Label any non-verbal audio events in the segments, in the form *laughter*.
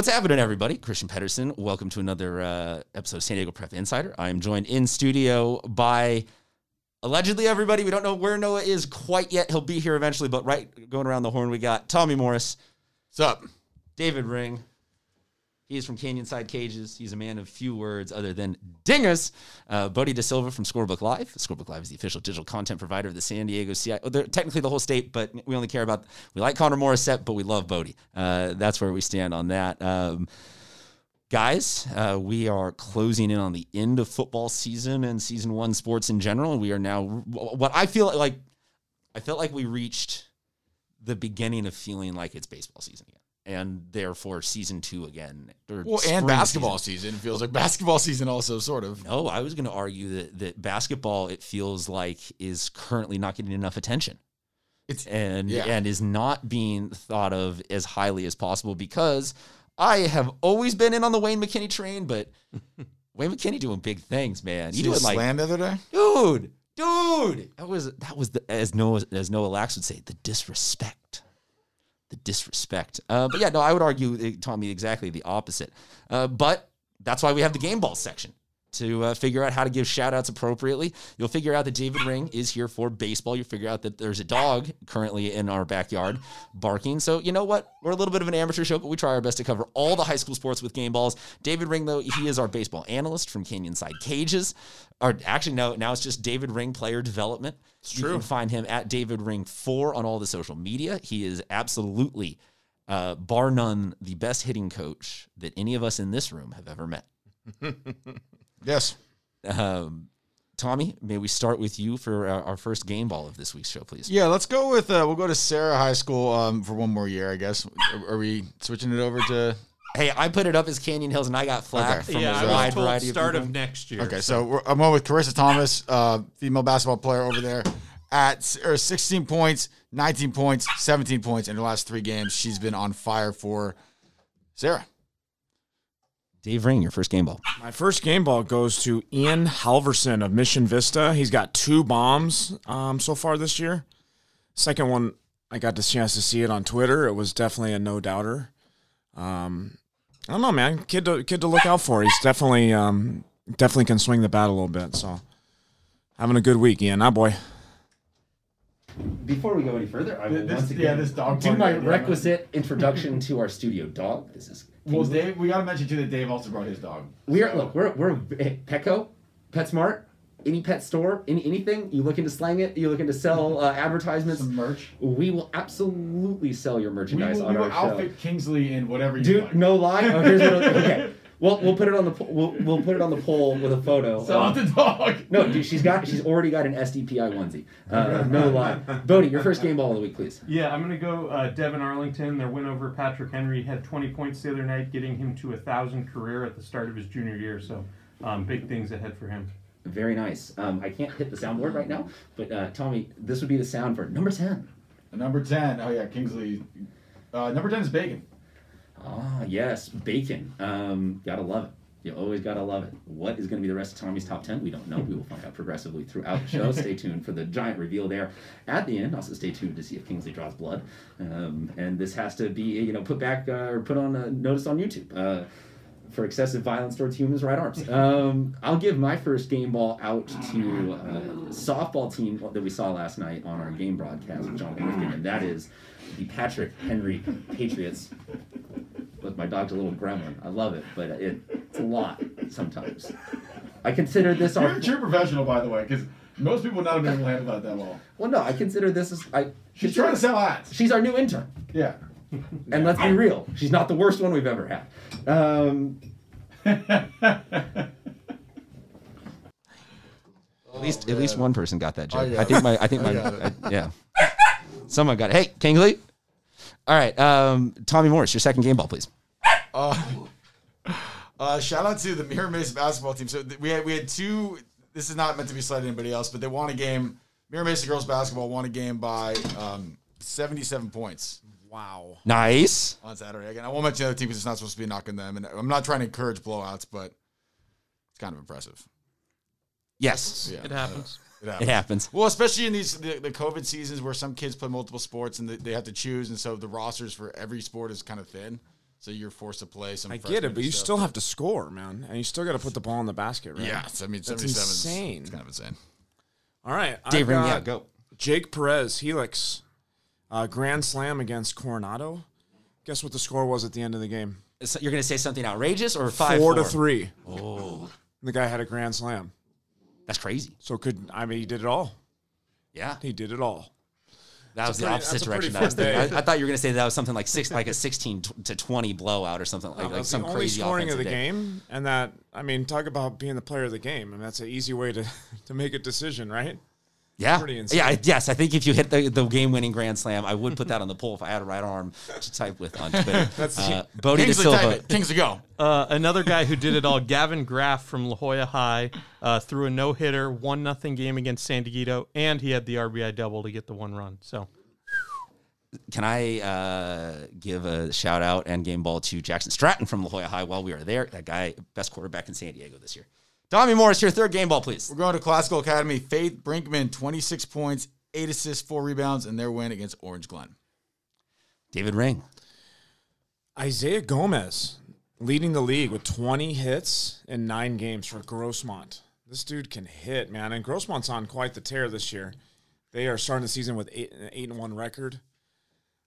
What's happening, everybody? Christian Pedersen. Welcome to another uh, episode of San Diego Prep Insider. I am joined in studio by allegedly everybody. We don't know where Noah is quite yet. He'll be here eventually, but right going around the horn, we got Tommy Morris, What's up? David Ring. He is from Canyon Side Cages. He's a man of few words other than dingers. Uh, Bodie De Silva from Scorebook Live. Scorebook Live is the official digital content provider of the San Diego CI. oh, they're technically the whole state, but we only care about, we like Connor Morissette, but we love Bodie. Uh, that's where we stand on that. Um, guys, uh, we are closing in on the end of football season and season one sports in general. We are now, what I feel like, I felt like we reached the beginning of feeling like it's baseball season again and therefore season two again. or Well, and basketball season. season. feels like basketball season also sort of. No, I was going to argue that, that basketball, it feels like, is currently not getting enough attention It's and Yeah. and is not being thought of as highly as possible because I have always been in on the Wayne McKinney train, but *laughs* Wayne McKinney doing big things, man. you You doing like, slam the other day. dude, dude. That was that was the as Noah as Noah Lax would say, the disrespect. The disrespect. Uh, but yeah, no, I would argue, uh, Tommy, exactly the opposite. Uh, but that's why we have the game ball section to uh, figure out how to give shout outs appropriately. You'll figure out that David Ring is here for baseball. You'll figure out that there's a dog currently in our backyard barking. So, you know what? We're a little bit of an amateur show, but we try our best to cover all the high school sports with game balls. David Ring, though, he is our baseball analyst from Canyon Side Cages. Or actually, no, now it's just David Ring Player Development. It's you true. can find him at David Ring 4 on all the social media. He is absolutely, uh, bar none, the best hitting coach that any of us in this room have ever met. *laughs* Yes. Um, Tommy, may we start with you for our, our first game ball of this week's show, please? Yeah, let's go with uh, we'll go to Serra High School um, for one more year, I guess. Are, are we switching it over to? Hey, I put it up as Canyon Hills, and I got flack Okay. from yeah, a I wide was told variety start of of, next year. Okay, so we're, I'm going with Carissa Thomas, uh, female basketball player over there, at or 16 points, 19 points, 17 points in her last three games. She's been on fire for Serra. Dave Ring, your first game ball. My first game ball goes to Ian Halverson of Mission Vista. He's got two bombs um, so far this year. Second one, I got the chance to see it on Twitter. It was definitely a no doubter. Um, I don't know, man. Kid to kid to look out for. He's definitely um, definitely can swing the bat a little bit. So having a good week, Ian. That boy. Before we go any further, I will This- once yeah, this dog do my idea, requisite introduction to our studio dog. This is Well, Dave, we got to mention too that Dave also brought his dog. We are So- look, we're we're hey, Petco, PetSmart, any pet store, any anything you looking to slang it, you looking to sell *laughs* uh, advertisements. some merch. We will absolutely sell your We merchandise will, on we will our show. outfit Kingsley in whatever you Dude, like. no lie. Oh, here's what, okay. *laughs* Well, we'll put it on the po- we'll, we'll put it on the poll with a photo. Sell out the dog. no, dude, she's got she's already got an SDPI onesie. Uh, no lie. Bodie, your first game ball of the week, please. Yeah, I'm going to go uh, Devin Arlington. Their win over Patrick Henry had 20 points the other night, getting him to a 1,000 career at the start of his junior year. So um, big things ahead for him. Very nice. Um, I can't hit the soundboard right now, but uh, Tommy, this would be the sound for number ten. Number 10. Oh, yeah, Kingsley. Uh, number 10 is Bacon. Ah, yes, bacon. Um, gotta love it. You always gotta love it. What is going to be the rest of Tommy's top 10? We don't know. We will find out progressively throughout the show. *laughs* stay tuned for the giant reveal there at the end. Also, stay tuned to see if Kingsley draws blood. Um, and this has to be, you know, put back uh, or put on a notice on YouTube. Uh, for excessive violence towards humans' right arms. Um, I'll give my first game ball out to uh, softball team that we saw last night on our game broadcast with John Rifkin, and that is the Patrick Henry Patriots. Look, my dog's a little gremlin. I love it, but it, it's a lot sometimes. I consider this You're our a true professional, by the way, because most people would not have been able to handle that that well. well. No, I consider this as I. She's trying to sell ads. She's our new intern. Yeah. And let's be real, she's not the worst one we've ever had. Um, *laughs* at least, at least one person got that joke. I got I think my, I think my, I- yeah. Someone got it. Hey, Kingsley. All right, um, Tommy Morris, your second game ball, please. Uh, uh, shout out to the Mira Mesa basketball team. So th- we had we had two. This is not meant to be slight to anybody else, but they won a game. Mira Mesa girls basketball won a game by um, 77 points Wow. Nice. on Saturday. Again, I won't mention the other team because it's not supposed to be knocking them, and I'm not trying to encourage blowouts, but it's kind of impressive. Yes, Yeah, It happens. It happens. it happens. Well, especially in these the, the COVID seasons where some kids play multiple sports and they, they have to choose, and so the rosters for every sport is kind of thin. So you're forced to play some. I get it, but you stuff. still have to score, man, and you still got to put the ball in the basket, right? Yeah, I mean, That's 77 is insane. it's kind of insane. All right, I've Dave got yeah, go. Jake Perez, Helix, uh, grand slam against Coronado. Guess what the score was at the end of the game? So you're going to say something outrageous or five Four to four? three. Oh, The guy had a grand slam. that's crazy. So could I mean he did it all. Yeah, He did it all. That was the pretty- opposite a pretty direction. That I, was I, I thought you were going to say that was something like six, like a 16 to 20 blowout or something like, That like some crazy scoring of the day. game, and that I mean, talk about being the player of the game, I and that's an easy way to *laughs* to make a decision, right? Yeah, Pretty yeah, I- yes. I think if you hit the, the game-winning grand slam, I would put that on the poll if I had a right arm to type with on Twitter. *laughs* That's- uh, Bodie De Kingsley, type Silva. it. Kingsley, go. Uh, another guy who did it all, Gavin Graff from La Jolla High, uh, threw a no hitter, one nothing game against San Diego, and he had the RBI double to get the one run. So Can I uh, give a shout out and game ball to Jackson Stratton from La Jolla High while we are there? That guy, best quarterback in San Diego this year. Tommy Morris, your third game ball, please. We're going to Classical Academy. Faith Brinkman, 26 points, 8 assists, 4 rebounds, and their win against Orange Glen. David Ring. Isaiah Gomez leading the league with 20 hits in nine games for Grossmont. This dude can hit, man, and Grossmont's on quite the tear this year. They are starting the season with eight, an eight and one record.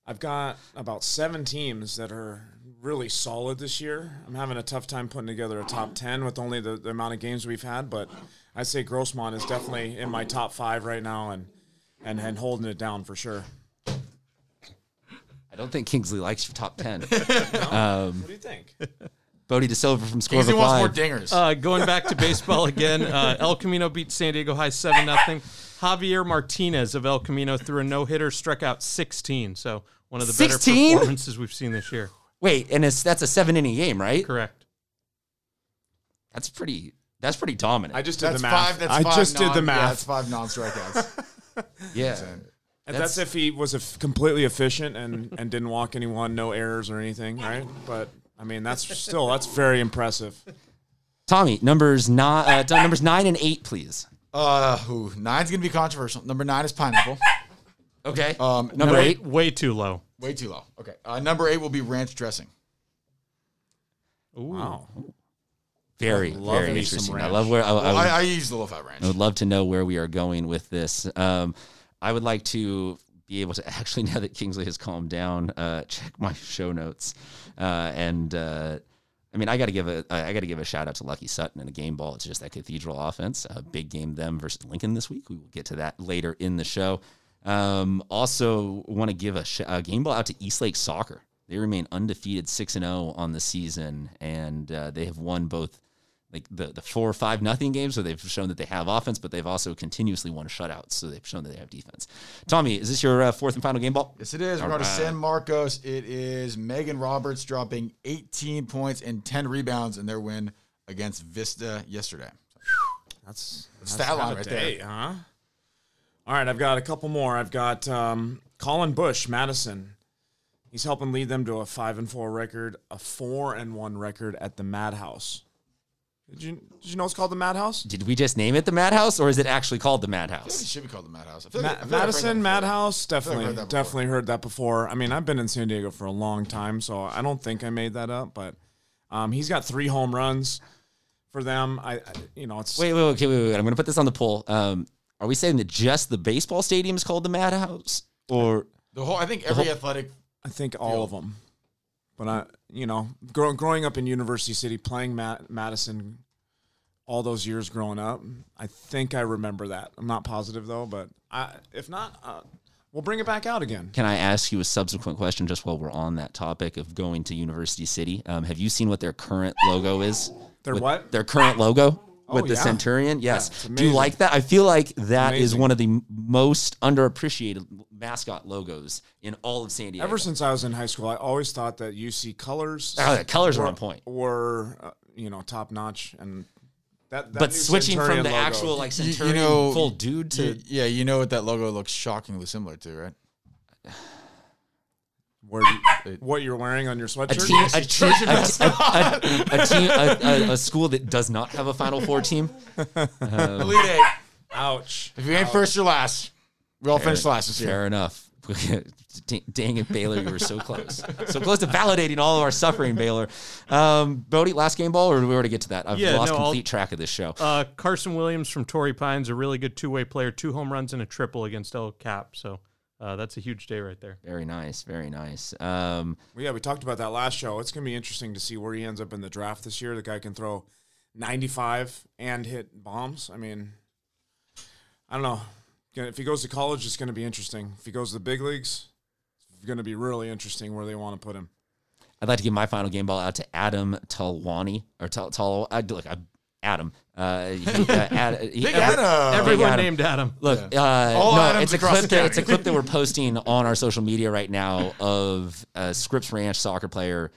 I've got about seven teams that are really solid this year. I'm having a tough time putting together a top ten with only the, the amount of games we've had, but I say Grossmont is definitely in my top five right now and and, and holding it down for sure. I don't think Kingsley likes your top 10. *laughs* What do you think? Bodie De Silva from Score Kingsley wants more dingers. uh, going back to baseball again, uh, El Camino beat San Diego High seven nothing. Javier Martinez of El Camino threw a no hitter, struck out 16. So one of the 16? better performances we've seen this year. Wait, and it's that's a seven inning game, right? Correct. That's pretty. That's pretty dominant. I just did that's the math. five. That's I five just non, did the Yeah, math. that's five non-strikeouts. *laughs* yeah. And that's, if he was eff- completely efficient and, and didn't walk anyone, no errors or anything, right? But I mean, that's still that's very impressive. Tommy, numbers nine, uh, numbers nine and eight, please. uh, ooh, nine's gonna be controversial. Number nine is pineapple. Okay. Um, number number eight. Way too low. Way too low. Okay. Uh, number eight will be ranch dressing. Ooh. Wow. Very, love very me some interesting. I ranch. love where I, I Well, would- I, I use the low-fat ranch. I would love to know where we are going with this. Um, I would like to be able to *laughs* actually, now that Kingsley has calmed down, uh, check my *laughs* show notes. Uh, and uh, I mean, I got to give a I got to give a shout out to Lucky Sutton and a game ball. It's just that Cathedral offense. A big game them versus Lincoln this week. We will get to that later in the show. Um, also, want to give a, sh- a game ball out to Eastlake Soccer. They remain undefeated, six and zero on the season, and uh, they have won both like the, the four or five nothing games, so they've shown that they have offense, but they've also continuously won shutouts, so they've shown that they have defense. Tommy, is this your uh, fourth and final game ball? Yes, it is. We're All going to. San Marcos. It is Megan Roberts dropping 18 points and 10 rebounds in their win against Vista yesterday. That's, Stat that's line right day, there. huh? All right, I've got a couple more. I've got um, Colin Bush, Madison. He's helping lead them to a five and four record, a four and one record at the Madhouse. Did you did you know it's called the Madhouse? Did we just name it the Madhouse, or is it actually called the Madhouse? It should be called the Madhouse. I feel Ma- like- I feel like I've heard that Madison, before. Madhouse, feel like definitely, heard definitely heard that before. I mean, I've been in San Diego for a long time, so I don't think I made that up. But um, he's got three home runs for them. I, I you know, it's Wait, wait, okay, wait, wait. I'm going to put this on the poll. Um, are we saying that just the baseball stadium is called the Madhouse, or The whole, I think every athletic. I think all of them. But I, you know, grow, growing up in University City, playing Ma- Madison all those years growing up, I think I remember that. I'm not positive though, but I, if not, uh, we'll bring it back out again. can I ask you a subsequent question just while we're on that topic of going to University City? Um, have you seen what their current logo is? Their what? Their current logo Oh, with the yeah. Centurion. Yes. it's Do you like that? I feel like that is Amazing. one of the most underappreciated mascot logos in all of San Diego. Ever since I was in high school, I always thought that UC colors, Oh, the colors are were, on point. were uh, you know top notch, and that. that but new switching from the logo- actual like You- you Centurion know- full dude to y- yeah, you know what that logo looks shockingly similar to, right? Where you, *coughs* what you're wearing on your sweatshirt. a, school that does not have a Final Four team. *laughs* Elite Eight. Ouch. If you ain't first, you're last. We all finished last this year. Fair enough. *laughs* Dang it, Baylor, you were so close. So close to validating all of our suffering, Baylor. Um, Bodie, last game ball, or do we already get to that? I've Yeah, lost no, I'll- complete track of this show. Uh, Carson Williams from Torrey Pines, a really good two way player, two home runs and a triple against El Cap. So uh, that's a huge day right there. Very nice, very nice. Um, Well, yeah, we talked about that last show. It's going to be interesting to see where he ends up in the draft this year. The guy can throw 95 and hit bombs. I mean, I don't know. If he goes to college, it's going to be interesting. If he goes to the big leagues, it's going to be really interesting where they want to put him. I'd like to give my final game ball out to Adam Talwani or Tal. Tal I look, I, Adam. Uh, he, uh, *laughs* Ad, he, Big Adam. Everyone Adam. named Adam. Look, uh, All no, Adams it's a clip. the That, it's a clip that we're *laughs* posting on our social media right now of a Scripps Ranch soccer player.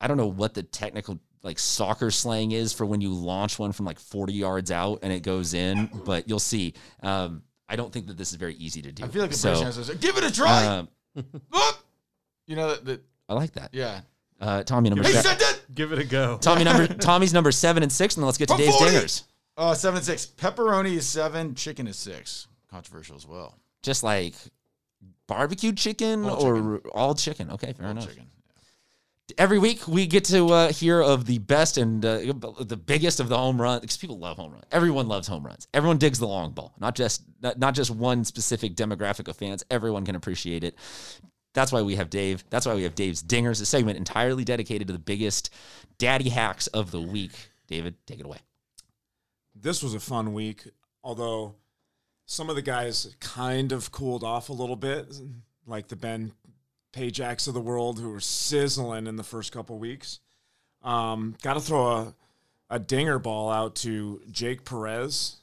I don't know what the technical like soccer slang is for when you launch one from like 40 yards out and it goes in, but you'll see. Um, I don't think that this is very easy to do. I feel like the so, British answer is give it a try. *laughs* um, You know that, that I like that. yeah. Uh, Tommy number He seven. said that. Give it a go. Tommy *laughs* number Tommy's number seven and six, and then let's get to From Dave's 40. dingers. Uh, seven and six. Pepperoni is seven. Chicken is six. Controversial as well. Just like barbecue chicken All or all chicken. Okay, fair enough. Chicken. Every week we get to uh, hear of the best and uh, the biggest of the home run because people love home runs. Everyone loves home runs. Everyone digs the long ball. Not just not, not just one specific demographic of fans. Everyone can appreciate it. That's why we have Dave. That's why we have Dave's Dingers, a segment entirely dedicated to the biggest daddy hacks of the week. David, take it away. This was a fun week, although some of the guys kind of cooled off a little bit, like the Ben Pajaks of the world who were sizzling in the first couple weeks. Um, Got to throw a, a dinger ball out to Jake Perez,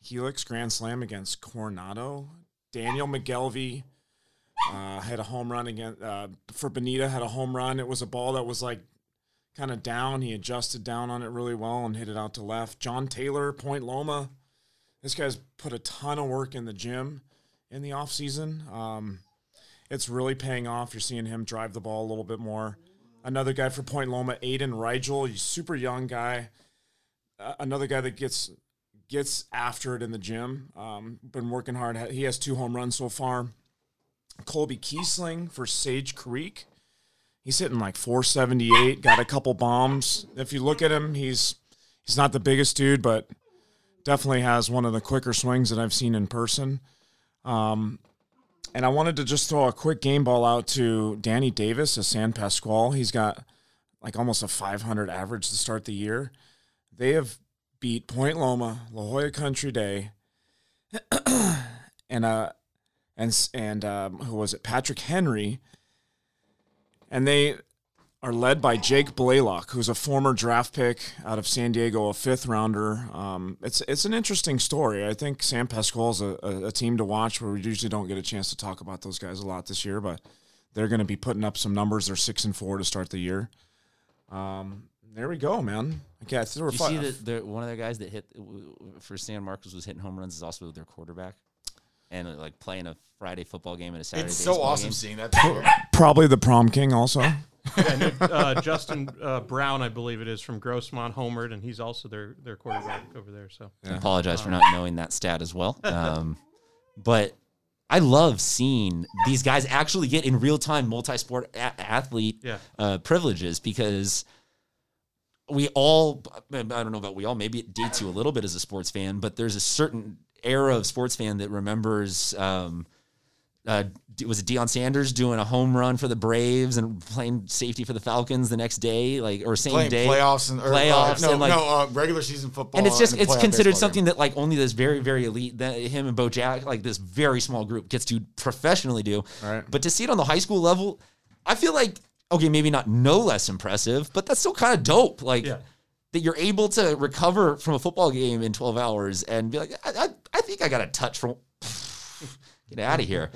Helix Grand Slam against Coronado. Daniel McGelvey uh, had a home run again uh, for Benita. Had a home run. It was a ball that was like kind of down. He adjusted down on it really well and hit it out to left. John Taylor, Point Loma. This guy's put a ton of work in the gym in the offseason. Um, it's really paying off. You're seeing him drive the ball a little bit more. Another guy for Point Loma, Aiden Rigel. Super young guy. Uh, another guy that gets gets after it in the gym. Um, been working hard. He has two home runs so far. Colby Kiesling for Sage Creek. He's hitting like 478. Got a couple bombs. If you look at him, he's he's not the biggest dude, but definitely has one of the quicker swings that I've seen in person. Um, and I wanted to just throw a quick game ball out to Danny Davis of San Pasqual. He's got like almost a 500 average to start the year. They have beat Point Loma, La Jolla Country Day, *clears throat* and uh, and and um, who was it? Patrick Henry, and they are led by Jake Blaylock, who's a former draft pick out of San Diego, a fifth rounder. Um, it's it's an interesting story. I think San Pasqual's a, a, a team to watch. Where we usually don't get a chance to talk about those guys a lot this year, but they're going to be putting up some numbers. They're six and four to start the year. Um, there we go, man. Okay, I threw a Did you see that one of the guys that hit for San Marcos was hitting home runs is also their quarterback, and uh, like playing a Friday football game and a Saturday. It's so awesome game. seeing that. *laughs* probably the prom king also. uh, Justin uh, Brown, I believe it is, from Grossmont, homered, and he's also their their quarterback over there. So I apologize for not knowing that stat as well. *laughs* Um, but I love seeing these guys actually get in real time multi sport a- athlete Yeah. uh, privileges because we all, I don't know about we all, maybe it dates you a little bit as a sports fan, but there's a certain era of sports fan that remembers. Um, uh, was it Deion Sanders doing a home run for the Braves and playing safety for the Falcons the next day, like or same Playing day? playoffs and or, Playoffs uh, no, and, like- no uh, regular season football. and it's just and it's considered something game. that like only this very very elite that him and Bo Jack like this very small group gets to professionally do. Right. But to see it on the high school level, I feel like okay, maybe not no less impressive, but that's still kind of dope. Like Yeah. that you're able to recover from a football game in 12 hours and be like, I, I, I think I got a touch from. *laughs* Get out of here.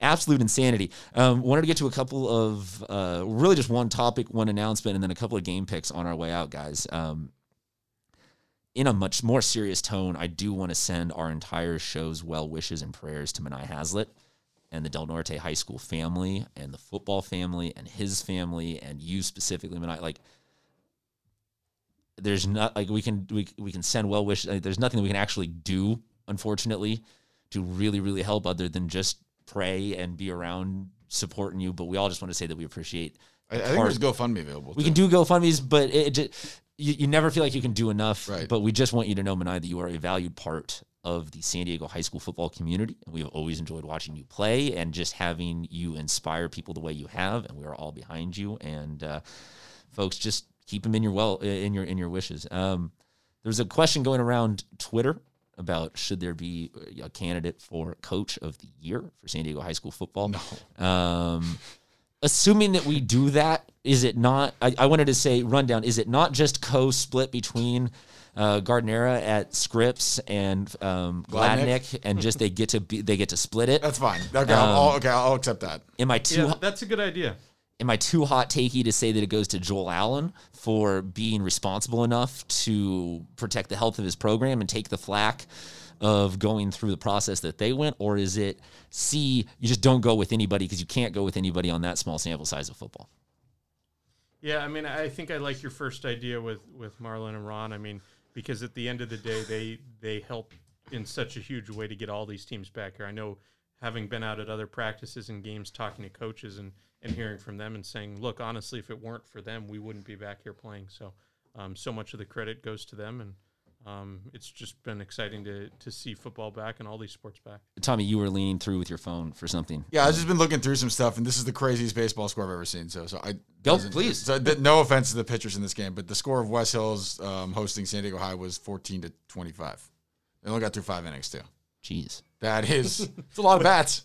Absolute insanity. Um, wanted to get to a couple of uh, really just one topic, one announcement, and then a couple of game picks on our way out, guys. Um, in a much more serious tone, I do want to send our entire show's well wishes and prayers to Manai Hazlitt and the Del Norte High School family and the football family and his family and you specifically, Manai. Like, there's not like we can we, we can send well wishes. Like, there's nothing that we can actually do, unfortunately, to really really help other than just pray and be around supporting you. But we all just want to say that we appreciate. I, I think there's GoFundMe available. We too. can do GoFundmes, but it, you, you never feel like you can do enough. Right. But we just want you to know, Manai, that you are a valued part of the San Diego high school football community. And we have always enjoyed watching you play and just having you inspire people the way you have. And we are all behind you. And uh, folks, just keep them in your well in your in your wishes. Um, there's a question going around Twitter about should there be a candidate for coach of the year for San Diego high school football. No. Um, assuming that we do that, is it not? I, I wanted to say rundown. Is it not just co-split between uh, Gardinera at Scripps and um, Gladnick? Gladnick, and just they get to be, they get to split it? That's fine. Okay, I'll, I'll- okay, I'll accept that. Am I too? Yeah, that's a good idea. Am I too hot takey to say that it goes to Joel Allen for being responsible enough to protect the health of his program and take the flack of going through the process that they went, or is it C? You just don't go with anybody because you can't go with anybody on that small sample size of football. Yeah, I mean, I think I like your first idea with with Marlon and Ron. I mean, because at the end of the day, they they help in such a huge way to get all these teams back here. I know, having been out at other practices and games, talking to coaches and and hearing from them and saying, look, honestly, if it weren't for them, we wouldn't be back here playing. So, um, so much of the credit goes to them, and um, it's just been exciting to to see football back and all these sports back. Tommy, you were leaning through with your phone for something. Yeah, I've just been looking through some stuff, and this is the craziest baseball score I've ever seen. So, so I Go, doesn't- please. So, no offense to the pitchers in this game, but the score of West Hills um, hosting San Diego High was fourteen to twenty-five. They only got through five innings too. Jeez, That is, *laughs* it's a lot of bats.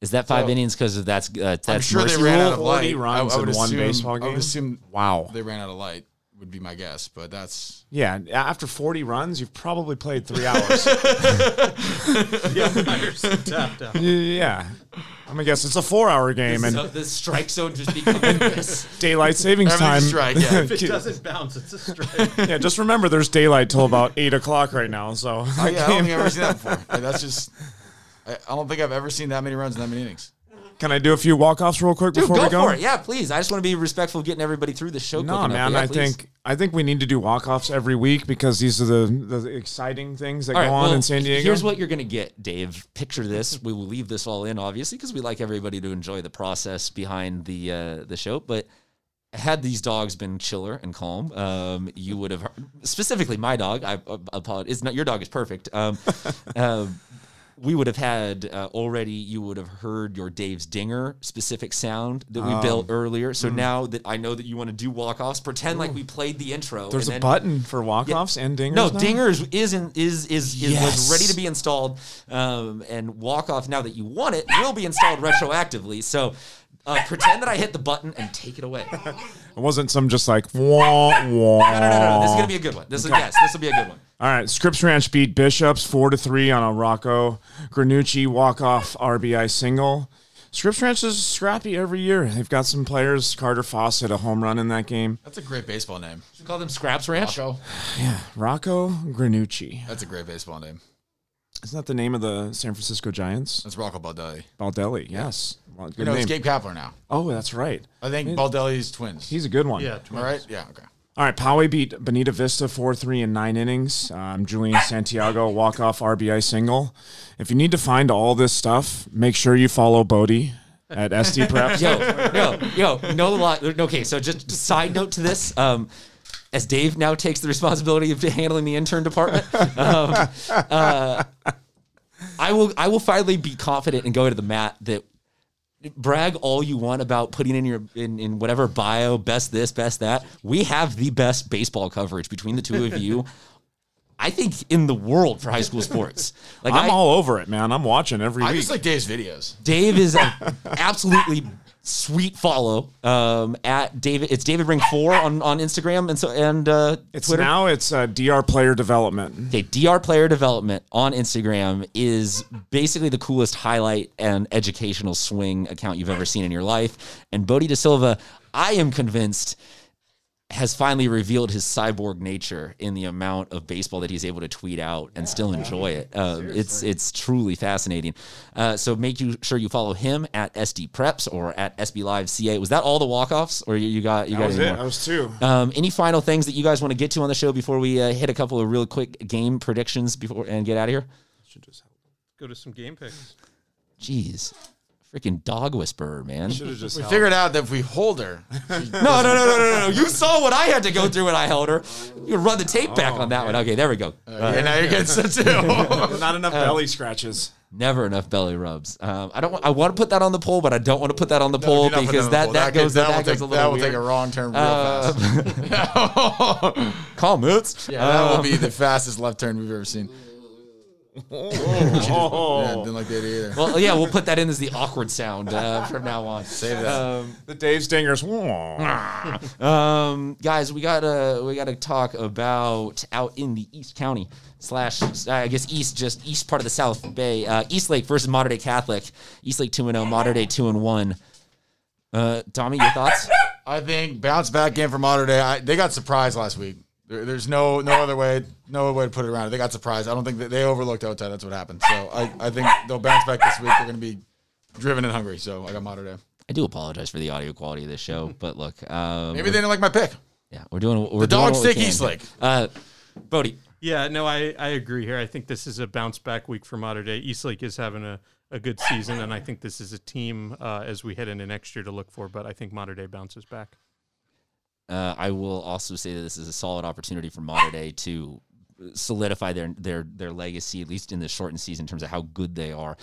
is that five So- innings because of that's uh, that's I'm sure they mercy ran rule? out of 40 light. runs in one baseball I game? would assume Wow. they ran out of light. Would be my guess, but that's Yeah, after 40 runs, you've probably played three hours. *laughs* Yeah, Myers tapped out. yeah. I'm going to guess it's a four hour game and So the strike zone just becoming this. daylight savings time. Strike, yeah. If it *laughs* doesn't bounce, it's a strike. *laughs* yeah, just remember there's daylight till about 8 o'clock right now. So, oh, yeah, I don't think I've ever seen that before. Like, that's just. I, I don't think I've ever seen that many runs in that many innings. Can I do a few walk offs real quick Dude, before go, we go? for it. Yeah, please. I just want to be respectful of getting everybody through the show. No, man. Yeah, I think I think we need to do walk offs every week because these are the, the exciting things that All go right, on well, in San Diego. Here's what you're going to get, Dave. Picture this. we will leave this all in, obviously, because we like everybody to enjoy the process behind the uh, the show. But had these dogs been chiller and calm, um, you would have specifically my dog. I, I apologize. It's not your dog is perfect. Um, *laughs* um, we would have had uh, already. You would have heard your Dave's dinger specific sound that we built earlier. Mm. So now that I know that you want to do walk offs, pretend like we played the intro. There's a then- button for walk offs and dingers. no, now? dingers is in, is is, is Yes. was ready to be installed, um, and walk off now that you want it will be installed retroactively. So. Uh, pretend that I hit the button and take it away. It wasn't some just like wah wah. no, no, no, no. This is gonna be a good one. This is yes. This will be a good one. All right, Scripps Ranch beat Bishops four to three on a Rocco Granucci walk off RBI single. Scripps Ranch is scrappy every year. They've got some players. Carter Fawcett a home run in that game. That's a great baseball name. Should we call them Scraps Ranch? *sighs* Rocco. Rocco Granucci. That's a great baseball name. Isn't that the name of the San Francisco Giants? That's Rocco Baldelli. Baldelli. Yes. Well, You good know, name. it's Gabe Kapler now. Oh, that's right. I think Baldelli's twins. He's a good one. Yeah, Am I right? Yeah. Okay. All right, Poway beat Bonita Vista 4 3 in nine innings. Um, Julian Santiago, walk off RBI single. If you need to find all this stuff, make sure you follow Bodie at SD Preps. *laughs* Yo, yo, yo, no lot. Okay, so just side note to this. Um, as Dave now takes the responsibility of *laughs* handling the intern department, um, uh, I will I will finally be confident and go to the mat that brag all you want about putting in your in, in whatever bio best this best that we have the best baseball coverage between the two of you *laughs* i think in the world for high school sports like I'm I, all over it, man. I'm watching every I week. just like Dave's videos. dave is *laughs* absolutely sweet follow um at david it's david ring 4 on on instagram and so and uh it's twitter now it's uh, DR player development. Okay, DR Player Development on Instagram is basically the coolest highlight and educational swing account you've ever seen in your life. And Bodie De Silva, I am convinced, has finally revealed his cyborg nature in the amount of baseball that he's able to tweet out and still enjoy it. Uh, it's it's truly fascinating. Uh, so make you sure you follow him at SD Preps or at SB Live CA. Was that all the walk offs, or you, you got you That got was it. more? That was two. Um, any final things that you guys want to get to on the show before we uh, hit a couple of real quick game predictions before and get out of here? Should just Go to some game picks. Jeez. Freaking dog whisperer, man. Should have just We held. figured out that if we hold her, *laughs* No, no, no, no, no, no. You saw what I had to go through when I held her. You can run the tape back on that one. Okay, there we go. and now you're getting some too. *laughs* Not enough belly scratches. Never enough belly rubs. Um, I don't. Want, I want to put that on the poll, but I don't want to put that on the No, poll do not put because on the that, poll. that, could- goes that, will goes take, a little that will weird. take a wrong turn real Uh, fast. *laughs* Comments. yeah, that will Um, be the fastest left turn we've ever seen. *laughs* Yeah, didn't like that either. Well, yeah, we'll put that in as the awkward sound uh, *laughs* from now on. Save that. Um, The Dave Stingers. *laughs* um, guys, we gotta we gotta talk about out in the East County slash I guess East just East part of the South Bay. Uh, East Lake versus Mater Dei Catholic. East Lake two and zero, Mater Dei two and one. Uh, Tommy, your thoughts? I think bounce back game for Mater Dei. I, they got surprised last week. There, there's no no other way no way to put it around. it. They got surprised. I don't think that they overlooked Otay. That's what happened. So I, I think they'll bounce back this week. They're going to be driven and hungry. So I got Mater Dei. I do apologize for the audio quality of this show, *laughs* but look, um, Maybe they didn't like my pick. yeah, we're doing we're The dog what we stick can. East Lake. Uh, Bodie, Yeah, no, I, I agree here. I think this is a bounce back week for Mater Dei. Eastlake is having a, a good season, and I think this is a team uh, as we head into next year to look for. But I think Mater Dei bounces back. Uh, I will also say that this is a solid opportunity for Mater Dei to solidify their their their legacy, at least in the shortened season, in terms of how good they are.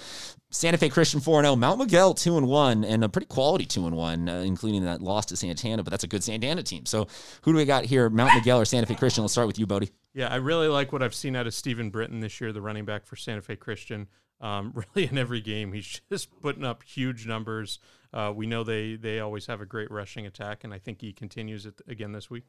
Santa Fe Christian 4 0, Mount Miguel two and one, and a pretty quality two and one, uh, including that loss to Santana. But that's a good Santana team. So who do we got here, Mount Miguel or Santa Fe Christian? Let's start with you, Bodie. Yeah, I really like what I've seen out of Stephen Britton this year, the running back for Santa Fe Christian. Um, *laughs* really, in every game, he's just putting up huge numbers. Uh, we know they they always have a great rushing attack, and I think he continues it again this week.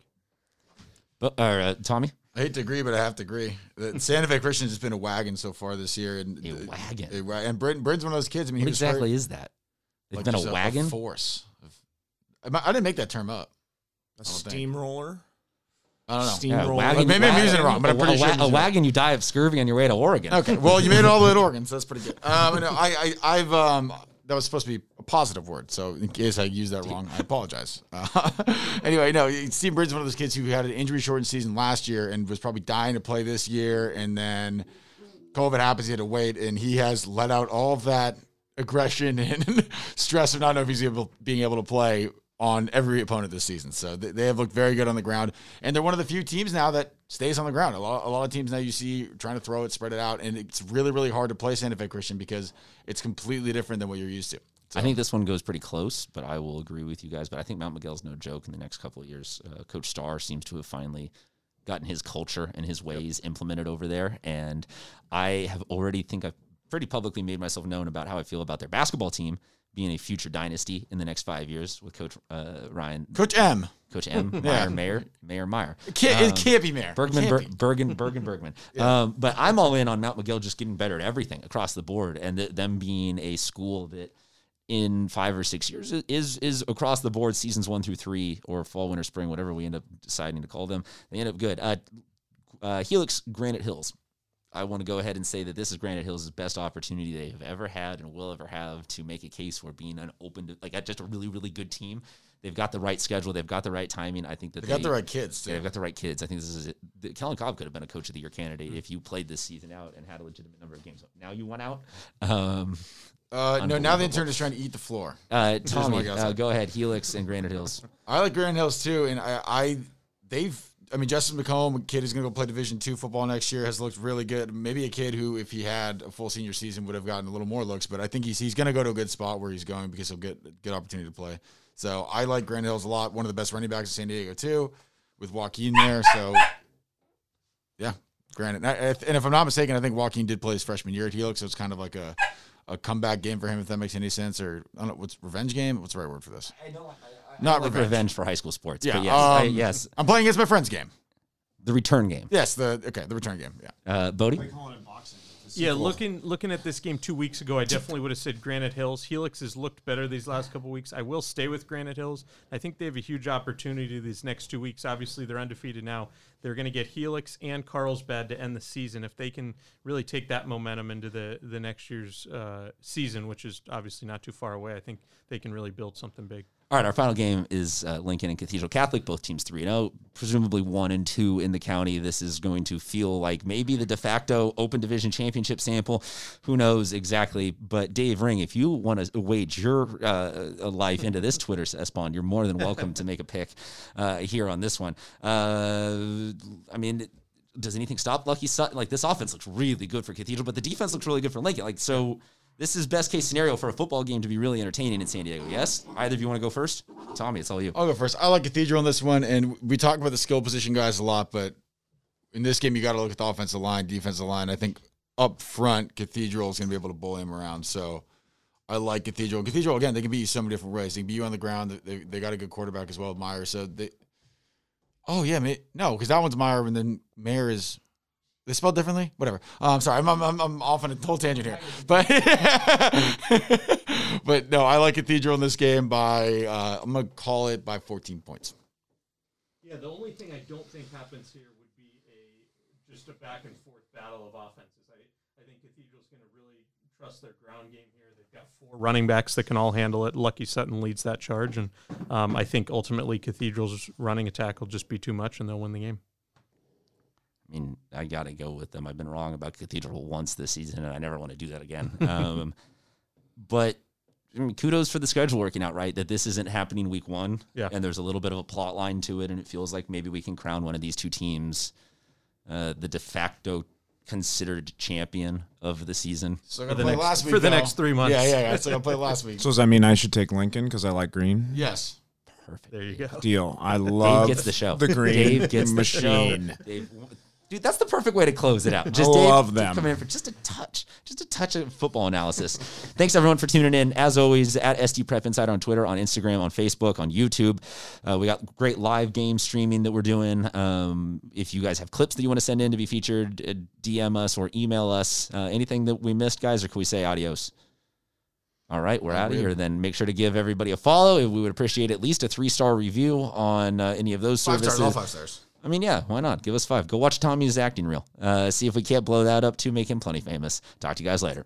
But, or, uh, Tommy, I hate to agree, but I have to agree. The *laughs* Santa Fe Christians has been a wagon so far this year, and A wagon? a and Britton, Britton's one of those kids. I mean, what exactly hurt, is that? They've like been a wagon. force. Of, I didn't make that term up. A steamroller. I don't know. Steam- Yeah, Steamroller. wagon, Maybe I'm using it wrong, but I'm a, pretty a, sure wa- I'm a wagon. You die of scurvy on your way to Oregon. Okay, well, you made it all the way to Oregon, so that's pretty good. Um, no, I, I, I've um, that was supposed to be a positive word, so in case I used that wrong, I apologize. Uh, *laughs* anyway, no, Steve is one of those kids who had an injury-shortened season last year and was probably dying to play this year, and then COVID happens, he had to wait, and he has let out all of that aggression *laughs* and stress of not knowing if he's able, being able to play on every opponent this season. So they, have looked very good on the ground, and they're one of the few teams now that stays on the ground. A lot, a lot of teams now you see trying to throw it, spread it out, and it's really, really hard to play Santa Fe Christian because it's completely different than what you're used to. So, I think this one goes pretty close, but I will agree with you guys. But I think Mount Miguel's no joke in the next couple of years. Uh, Coach Starr seems to have finally gotten his culture and his ways implemented over there, and I have already think I've pretty publicly made myself known about how I feel about their basketball team being a future dynasty in the next five years with Coach uh, Ryan, Coach M, Coach M, *laughs* Yeah. Meyer, Mayor, Mayor Meyer. it can't, Um, it can't be Mayor. Bergman, Ber- be. Bergen, Bergen, Bergman. *laughs* Um, but I'm all in on Mount Miguel just getting better at everything across the board, and th- them being a school that in five or six years is is across the board seasons one through three or fall, winter, spring, whatever we end up deciding to call them. They end up good. Uh, uh, Helix Granite Hills. I want to go ahead and say that this is Granite Hills' best opportunity they have ever had and will ever have to make a case for being an open, to, like just a really, really good team. They've got the right schedule. They've got the right timing. I think that They got the right kids too. they've got the right kids. I think this is it. Kellen Cobb could have been a coach of the year candidate if you played this season out and had a legitimate number of games. Now you went out. Um, Uh, no, now the intern is trying to eat the floor. uh, Tommy, uh, go ahead. Helix and Granite Hills. *laughs* I like Granite Hills too, and I, I they've. I mean, Justin McComb, a kid who's going to go play Division two football next year, has looked really good. Maybe a kid who, if he had a full senior season, would have gotten a little more looks. But I think he's he's going to go to a good spot where he's going because he'll get good opportunity to play. So I like Grand Hills a lot. One of the best running backs in San Diego too, with Joaquin there. So yeah, granted. And, I- if I'm not mistaken, I think Joaquin did play his freshman year at Helix, so it's kind of like a a comeback game for him, if that makes any sense. Or I don't know what's revenge game. What's the right word for this? Not Like revenge. revenge for high school sports. Yeah, but yes, I- um, yes, I'm playing against my friend's game. the return game. Yes, the okay, the return game. Yeah. Uh, Bodie. Yeah, looking looking at this game two weeks ago, I definitely would have said Granite Hills. Helix has looked better these last couple weeks. I will stay with Granite Hills. I think they have a huge opportunity these next two weeks. Obviously, they're undefeated now. They're going to get Helix and Carlsbad to end the season. If they can really take that momentum into the the next year's uh, season, which is obviously not too far away, I think they can really build something big. All right, our final game is uh, Lincoln and Cathedral Catholic, both teams 3 0, presumably 1 and 2 in the county. This is going to feel like maybe the de facto Open Division Championship sample. Who knows exactly? But Dave Ring, if you want to wage your uh, life into this Twitter spawn, you're more than welcome to make a pick uh, here on this one. Uh, I mean, does anything stop Lucky Sutton? Like, this offense looks really good for Cathedral, but the defense looks really good for Lincoln. Like, so this is best case scenario for a football game to be really entertaining in San Diego. Yes, either of you want to go first? Tommy, it's all you. I'll go first. I like Cathedral on this one, and we talk about the skill position guys a lot, but in this game, you got to look at the offensive line, defensive line. I think up front, Cathedral is going to be able to bully him around. So I like Cathedral. Cathedral again, they can beat you so many different ways. They can beat you on the ground. They, they got a good quarterback as well, Meyer. So they. Oh yeah, no, because that one's Meyer, and then Mayer is they spelled differently? Whatever. Uh, I'm sorry. I'm, I'm, I'm off on a whole tangent here. But *laughs* but no, I like Cathedral in this game by, uh, I'm going to call it by 14 points. Yeah, the only thing I don't think happens here would be a just a back and forth battle of offenses. I, I think Cathedral's going to really trust their ground game here. They've got four running backs that can all handle it. Lucky Sutton leads that charge. And um, I think ultimately Cathedral's running attack will just be too much and they'll win the game. I mean, I got to go with them. I've been wrong about Cathedral once this season, and I never want to do that again. *laughs* Um, but I mean, kudos for the schedule working out right. That this isn't happening week one, yeah. and there's a little bit of a plot line to it, and it feels like maybe we can crown one of these two teams uh, the de facto considered champion of the season so for the next last week, for the next three months. Yeah, yeah, yeah. So I play last week. So does that mean I should take Lincoln because I like green? Yes. Perfect. There you go. Deal. I love Dave gets the show. The green Dave gets machine. The show. Dave, Dude, that's the perfect way to close it out. *laughs* Just I Dave, love them. Coming in for just a touch, just a touch of football analysis. Thanks everyone for tuning in. As always, at SD Prep Insider on Twitter, on Instagram, on Facebook, on YouTube. Uh, we got great live game streaming that we're doing. Um, if you guys have clips that you want to send in to be featured, uh, DM us or email us. Uh, anything that we missed, guys, or can we say adios? All right, we're out of here. Then make sure to give everybody a follow. We would appreciate at least a three star review on uh, any of those Five services. stars, all five stars. I mean, yeah, why not? Give us five. Go watch Tommy's acting reel. Uh, see if we can't blow that up to make him plenty famous. Talk to you guys later.